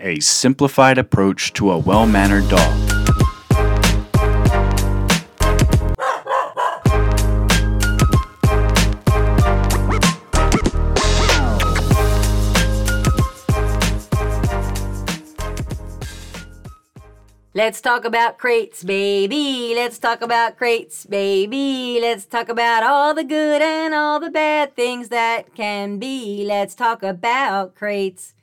a simplified approach to a well mannered dog. Let's talk about crates, baby. Let's talk about crates, baby. Let's talk about all the good and all the bad things that can be. Let's talk about crates.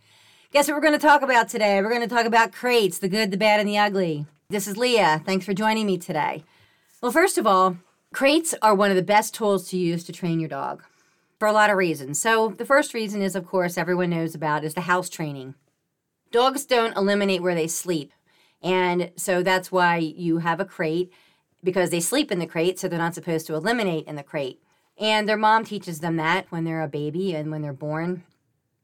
Guess what we're going to talk about today? We're going to talk about crates, the good, the bad, and the ugly. This is Leah. Thanks for joining me today. Well, first of all, crates are one of the best tools to use to train your dog for a lot of reasons. So, the first reason is, of course, everyone knows about is the house training. Dogs don't eliminate where they sleep. And so that's why you have a crate because they sleep in the crate, so they're not supposed to eliminate in the crate. And their mom teaches them that when they're a baby and when they're born.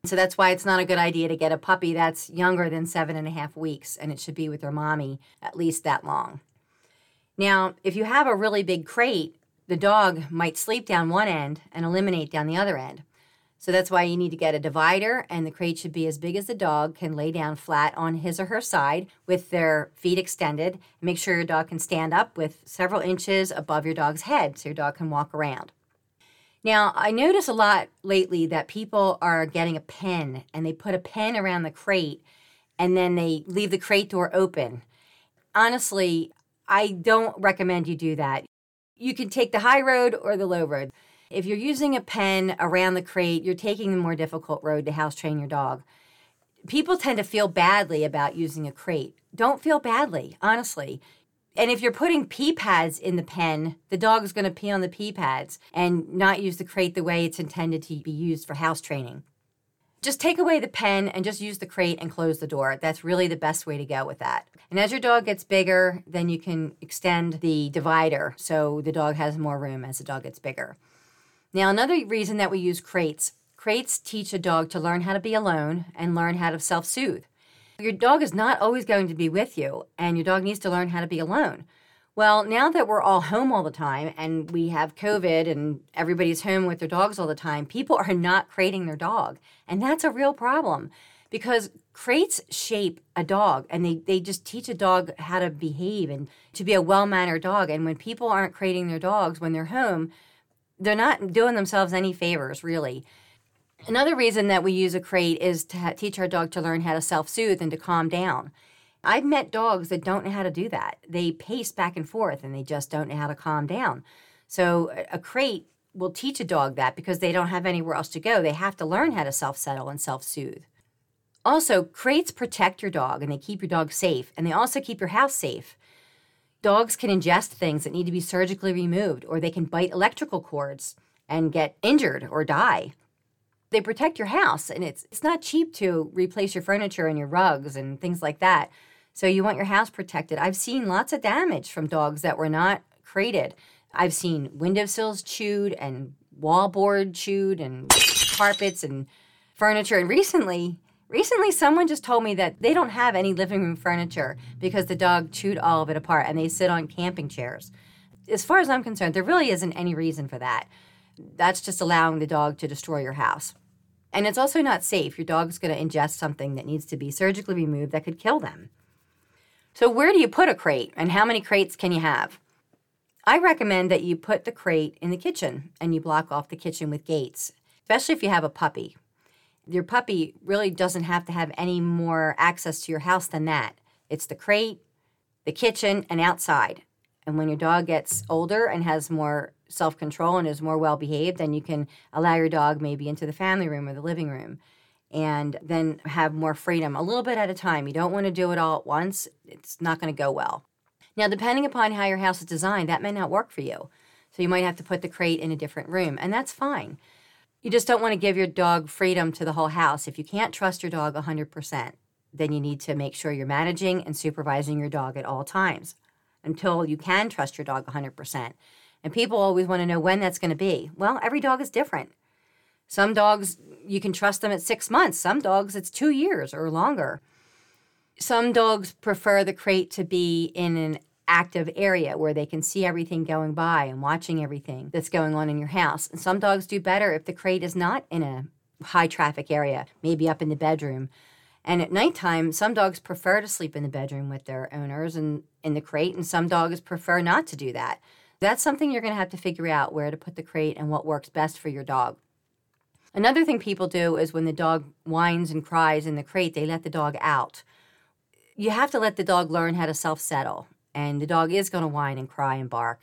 So that's why it's not a good idea to get a puppy that's younger than seven and a half weeks, and it should be with their mommy at least that long. Now, if you have a really big crate, the dog might sleep down one end and eliminate down the other end. So that's why you need to get a divider, and the crate should be as big as the dog can lay down flat on his or her side with their feet extended. Make sure your dog can stand up with several inches above your dog's head so your dog can walk around. Now, I notice a lot lately that people are getting a pen and they put a pen around the crate and then they leave the crate door open. Honestly, I don't recommend you do that. You can take the high road or the low road. If you're using a pen around the crate, you're taking the more difficult road to house train your dog. People tend to feel badly about using a crate. Don't feel badly, honestly. And if you're putting pee pads in the pen, the dog is going to pee on the pee pads and not use the crate the way it's intended to be used for house training. Just take away the pen and just use the crate and close the door. That's really the best way to go with that. And as your dog gets bigger, then you can extend the divider so the dog has more room as the dog gets bigger. Now, another reason that we use crates crates teach a dog to learn how to be alone and learn how to self soothe. Your dog is not always going to be with you, and your dog needs to learn how to be alone. Well, now that we're all home all the time and we have COVID and everybody's home with their dogs all the time, people are not crating their dog. And that's a real problem because crates shape a dog and they, they just teach a dog how to behave and to be a well mannered dog. And when people aren't crating their dogs when they're home, they're not doing themselves any favors, really. Another reason that we use a crate is to ha- teach our dog to learn how to self soothe and to calm down. I've met dogs that don't know how to do that. They pace back and forth and they just don't know how to calm down. So, a crate will teach a dog that because they don't have anywhere else to go. They have to learn how to self settle and self soothe. Also, crates protect your dog and they keep your dog safe, and they also keep your house safe. Dogs can ingest things that need to be surgically removed, or they can bite electrical cords and get injured or die. They protect your house, and it's, it's not cheap to replace your furniture and your rugs and things like that. So, you want your house protected. I've seen lots of damage from dogs that were not crated. I've seen windowsills chewed and wallboard chewed and carpets and furniture. And recently, Recently, someone just told me that they don't have any living room furniture because the dog chewed all of it apart and they sit on camping chairs. As far as I'm concerned, there really isn't any reason for that. That's just allowing the dog to destroy your house. And it's also not safe. Your dog's going to ingest something that needs to be surgically removed that could kill them. So, where do you put a crate and how many crates can you have? I recommend that you put the crate in the kitchen and you block off the kitchen with gates, especially if you have a puppy your puppy really doesn't have to have any more access to your house than that. It's the crate, the kitchen, and outside. And when your dog gets older and has more self control and is more well behaved, then you can allow your dog maybe into the family room or the living room and then have more freedom a little bit at a time. You don't want to do it all at once, it's not going to go well. Now, depending upon how your house is designed, that may not work for you. So you might have to put the crate in a different room, and that's fine. You just don't want to give your dog freedom to the whole house. If you can't trust your dog 100%, then you need to make sure you're managing and supervising your dog at all times until you can trust your dog 100%. And people always want to know when that's going to be. Well, every dog is different. Some dogs, you can trust them at six months. Some dogs, it's two years or longer. Some dogs prefer the crate to be in an active area where they can see everything going by and watching everything that's going on in your house. And some dogs do better if the crate is not in a high traffic area, maybe up in the bedroom. And at nighttime, some dogs prefer to sleep in the bedroom with their owners and in the crate, and some dogs prefer not to do that. That's something you're going to have to figure out where to put the crate and what works best for your dog. Another thing people do is when the dog whines and cries in the crate, they let the dog out. You have to let the dog learn how to self settle, and the dog is going to whine and cry and bark.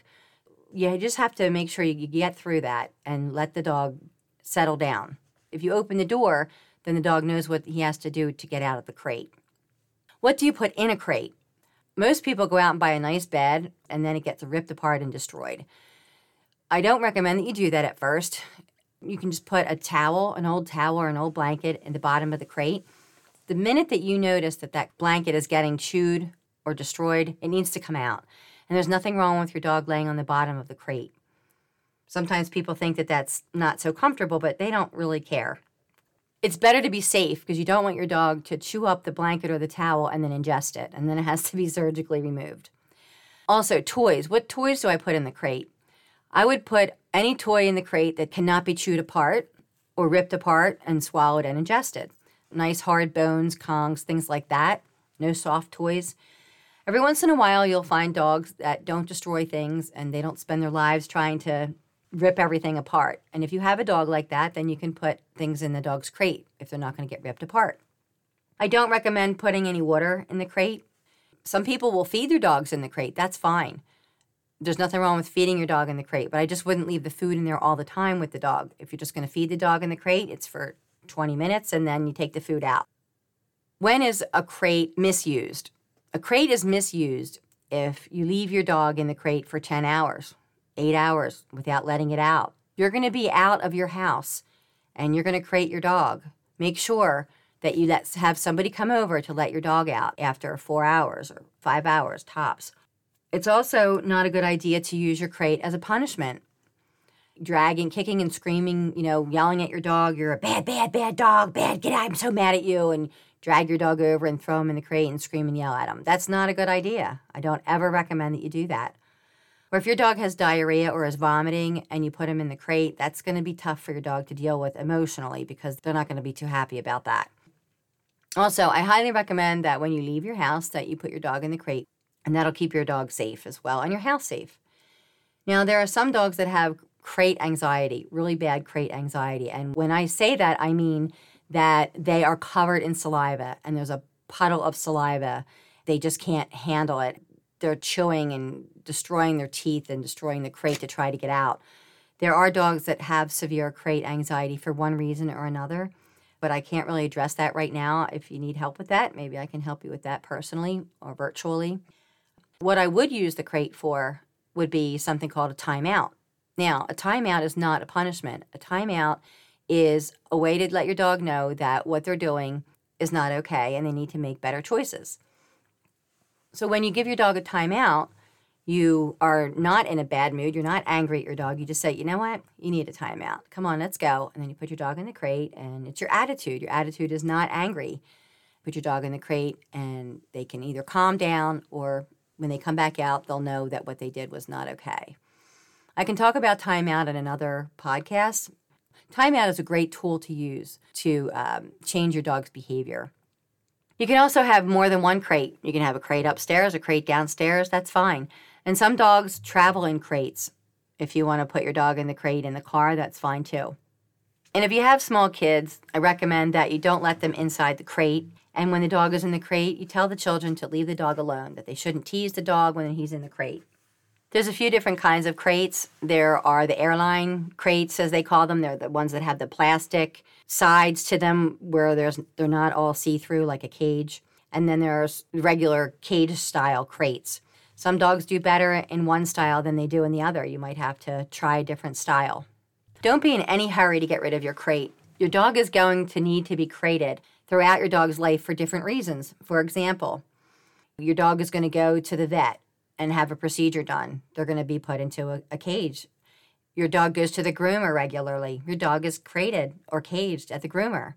You just have to make sure you get through that and let the dog settle down. If you open the door, then the dog knows what he has to do to get out of the crate. What do you put in a crate? Most people go out and buy a nice bed and then it gets ripped apart and destroyed. I don't recommend that you do that at first. You can just put a towel, an old towel or an old blanket in the bottom of the crate. The minute that you notice that that blanket is getting chewed or destroyed, it needs to come out. And there's nothing wrong with your dog laying on the bottom of the crate. Sometimes people think that that's not so comfortable, but they don't really care. It's better to be safe because you don't want your dog to chew up the blanket or the towel and then ingest it, and then it has to be surgically removed. Also, toys. What toys do I put in the crate? I would put any toy in the crate that cannot be chewed apart or ripped apart and swallowed and ingested. Nice hard bones, Kongs, things like that. No soft toys. Every once in a while, you'll find dogs that don't destroy things and they don't spend their lives trying to rip everything apart. And if you have a dog like that, then you can put things in the dog's crate if they're not going to get ripped apart. I don't recommend putting any water in the crate. Some people will feed their dogs in the crate. That's fine. There's nothing wrong with feeding your dog in the crate, but I just wouldn't leave the food in there all the time with the dog. If you're just going to feed the dog in the crate, it's for 20 minutes and then you take the food out. When is a crate misused? A crate is misused if you leave your dog in the crate for 10 hours eight hours without letting it out. You're going to be out of your house and you're going to crate your dog. Make sure that you let have somebody come over to let your dog out after four hours or five hours tops. It's also not a good idea to use your crate as a punishment. Dragging, kicking, and screaming, you know, yelling at your dog, you're a bad, bad, bad dog, bad, get out, I'm so mad at you, and drag your dog over and throw him in the crate and scream and yell at him. That's not a good idea. I don't ever recommend that you do that. Or if your dog has diarrhea or is vomiting and you put him in the crate, that's going to be tough for your dog to deal with emotionally because they're not going to be too happy about that. Also, I highly recommend that when you leave your house that you put your dog in the crate and that'll keep your dog safe as well and your house safe. Now, there are some dogs that have crate anxiety, really bad crate anxiety. And when I say that, I mean that they are covered in saliva and there's a puddle of saliva. They just can't handle it they're chewing and destroying their teeth and destroying the crate to try to get out. There are dogs that have severe crate anxiety for one reason or another, but I can't really address that right now. If you need help with that, maybe I can help you with that personally or virtually. What I would use the crate for would be something called a timeout. Now, a timeout is not a punishment. A timeout is a way to let your dog know that what they're doing is not okay and they need to make better choices. So when you give your dog a timeout, you are not in a bad mood. You're not angry at your dog. You just say, you know what? You need a timeout. Come on, let's go. And then you put your dog in the crate, and it's your attitude. Your attitude is not angry. Put your dog in the crate, and they can either calm down or when they come back out, they'll know that what they did was not okay. I can talk about timeout in another podcast. Timeout is a great tool to use to um, change your dog's behavior. You can also have more than one crate. You can have a crate upstairs, a crate downstairs, that's fine. And some dogs travel in crates. If you want to put your dog in the crate in the car, that's fine too. And if you have small kids, I recommend that you don't let them inside the crate. And when the dog is in the crate, you tell the children to leave the dog alone, that they shouldn't tease the dog when he's in the crate. There's a few different kinds of crates. There are the airline crates, as they call them. They're the ones that have the plastic sides to them where there's they're not all see-through like a cage. And then there's regular cage style crates. Some dogs do better in one style than they do in the other. You might have to try a different style. Don't be in any hurry to get rid of your crate. Your dog is going to need to be crated throughout your dog's life for different reasons. For example, your dog is going to go to the vet and have a procedure done. They're going to be put into a, a cage your dog goes to the groomer regularly. Your dog is crated or caged at the groomer.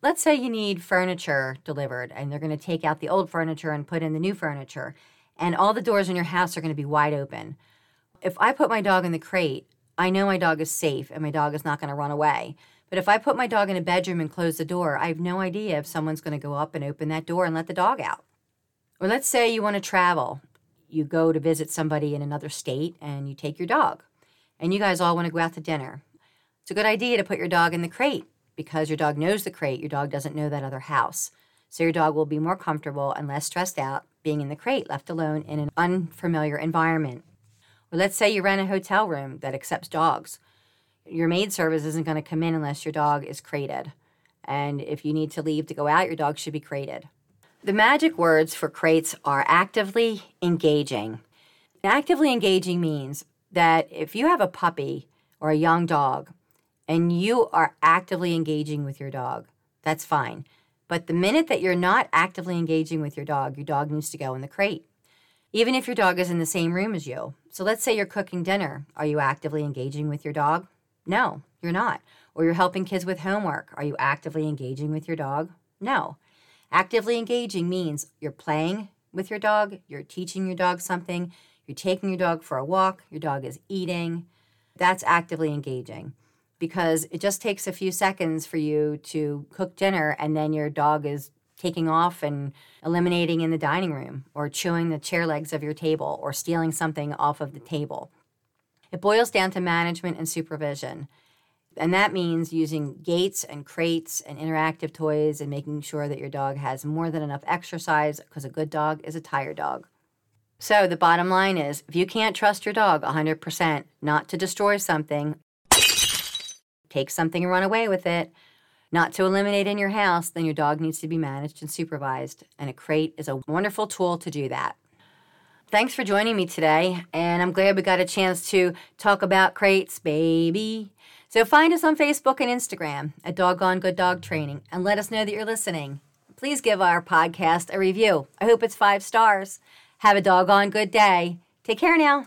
Let's say you need furniture delivered and they're going to take out the old furniture and put in the new furniture, and all the doors in your house are going to be wide open. If I put my dog in the crate, I know my dog is safe and my dog is not going to run away. But if I put my dog in a bedroom and close the door, I have no idea if someone's going to go up and open that door and let the dog out. Or let's say you want to travel. You go to visit somebody in another state and you take your dog, and you guys all want to go out to dinner. It's a good idea to put your dog in the crate because your dog knows the crate, your dog doesn't know that other house. So your dog will be more comfortable and less stressed out being in the crate, left alone in an unfamiliar environment. Or let's say you rent a hotel room that accepts dogs. Your maid service isn't going to come in unless your dog is crated. And if you need to leave to go out, your dog should be crated. The magic words for crates are actively engaging. Actively engaging means that if you have a puppy or a young dog and you are actively engaging with your dog, that's fine. But the minute that you're not actively engaging with your dog, your dog needs to go in the crate. Even if your dog is in the same room as you. So let's say you're cooking dinner. Are you actively engaging with your dog? No, you're not. Or you're helping kids with homework. Are you actively engaging with your dog? No. Actively engaging means you're playing with your dog, you're teaching your dog something, you're taking your dog for a walk, your dog is eating. That's actively engaging because it just takes a few seconds for you to cook dinner and then your dog is taking off and eliminating in the dining room or chewing the chair legs of your table or stealing something off of the table. It boils down to management and supervision. And that means using gates and crates and interactive toys and making sure that your dog has more than enough exercise because a good dog is a tired dog. So the bottom line is if you can't trust your dog 100% not to destroy something, take something and run away with it, not to eliminate in your house, then your dog needs to be managed and supervised. And a crate is a wonderful tool to do that. Thanks for joining me today, and I'm glad we got a chance to talk about crates, baby. So find us on Facebook and Instagram at Doggone Good Dog Training and let us know that you're listening. Please give our podcast a review. I hope it's five stars. Have a doggone good day. Take care now.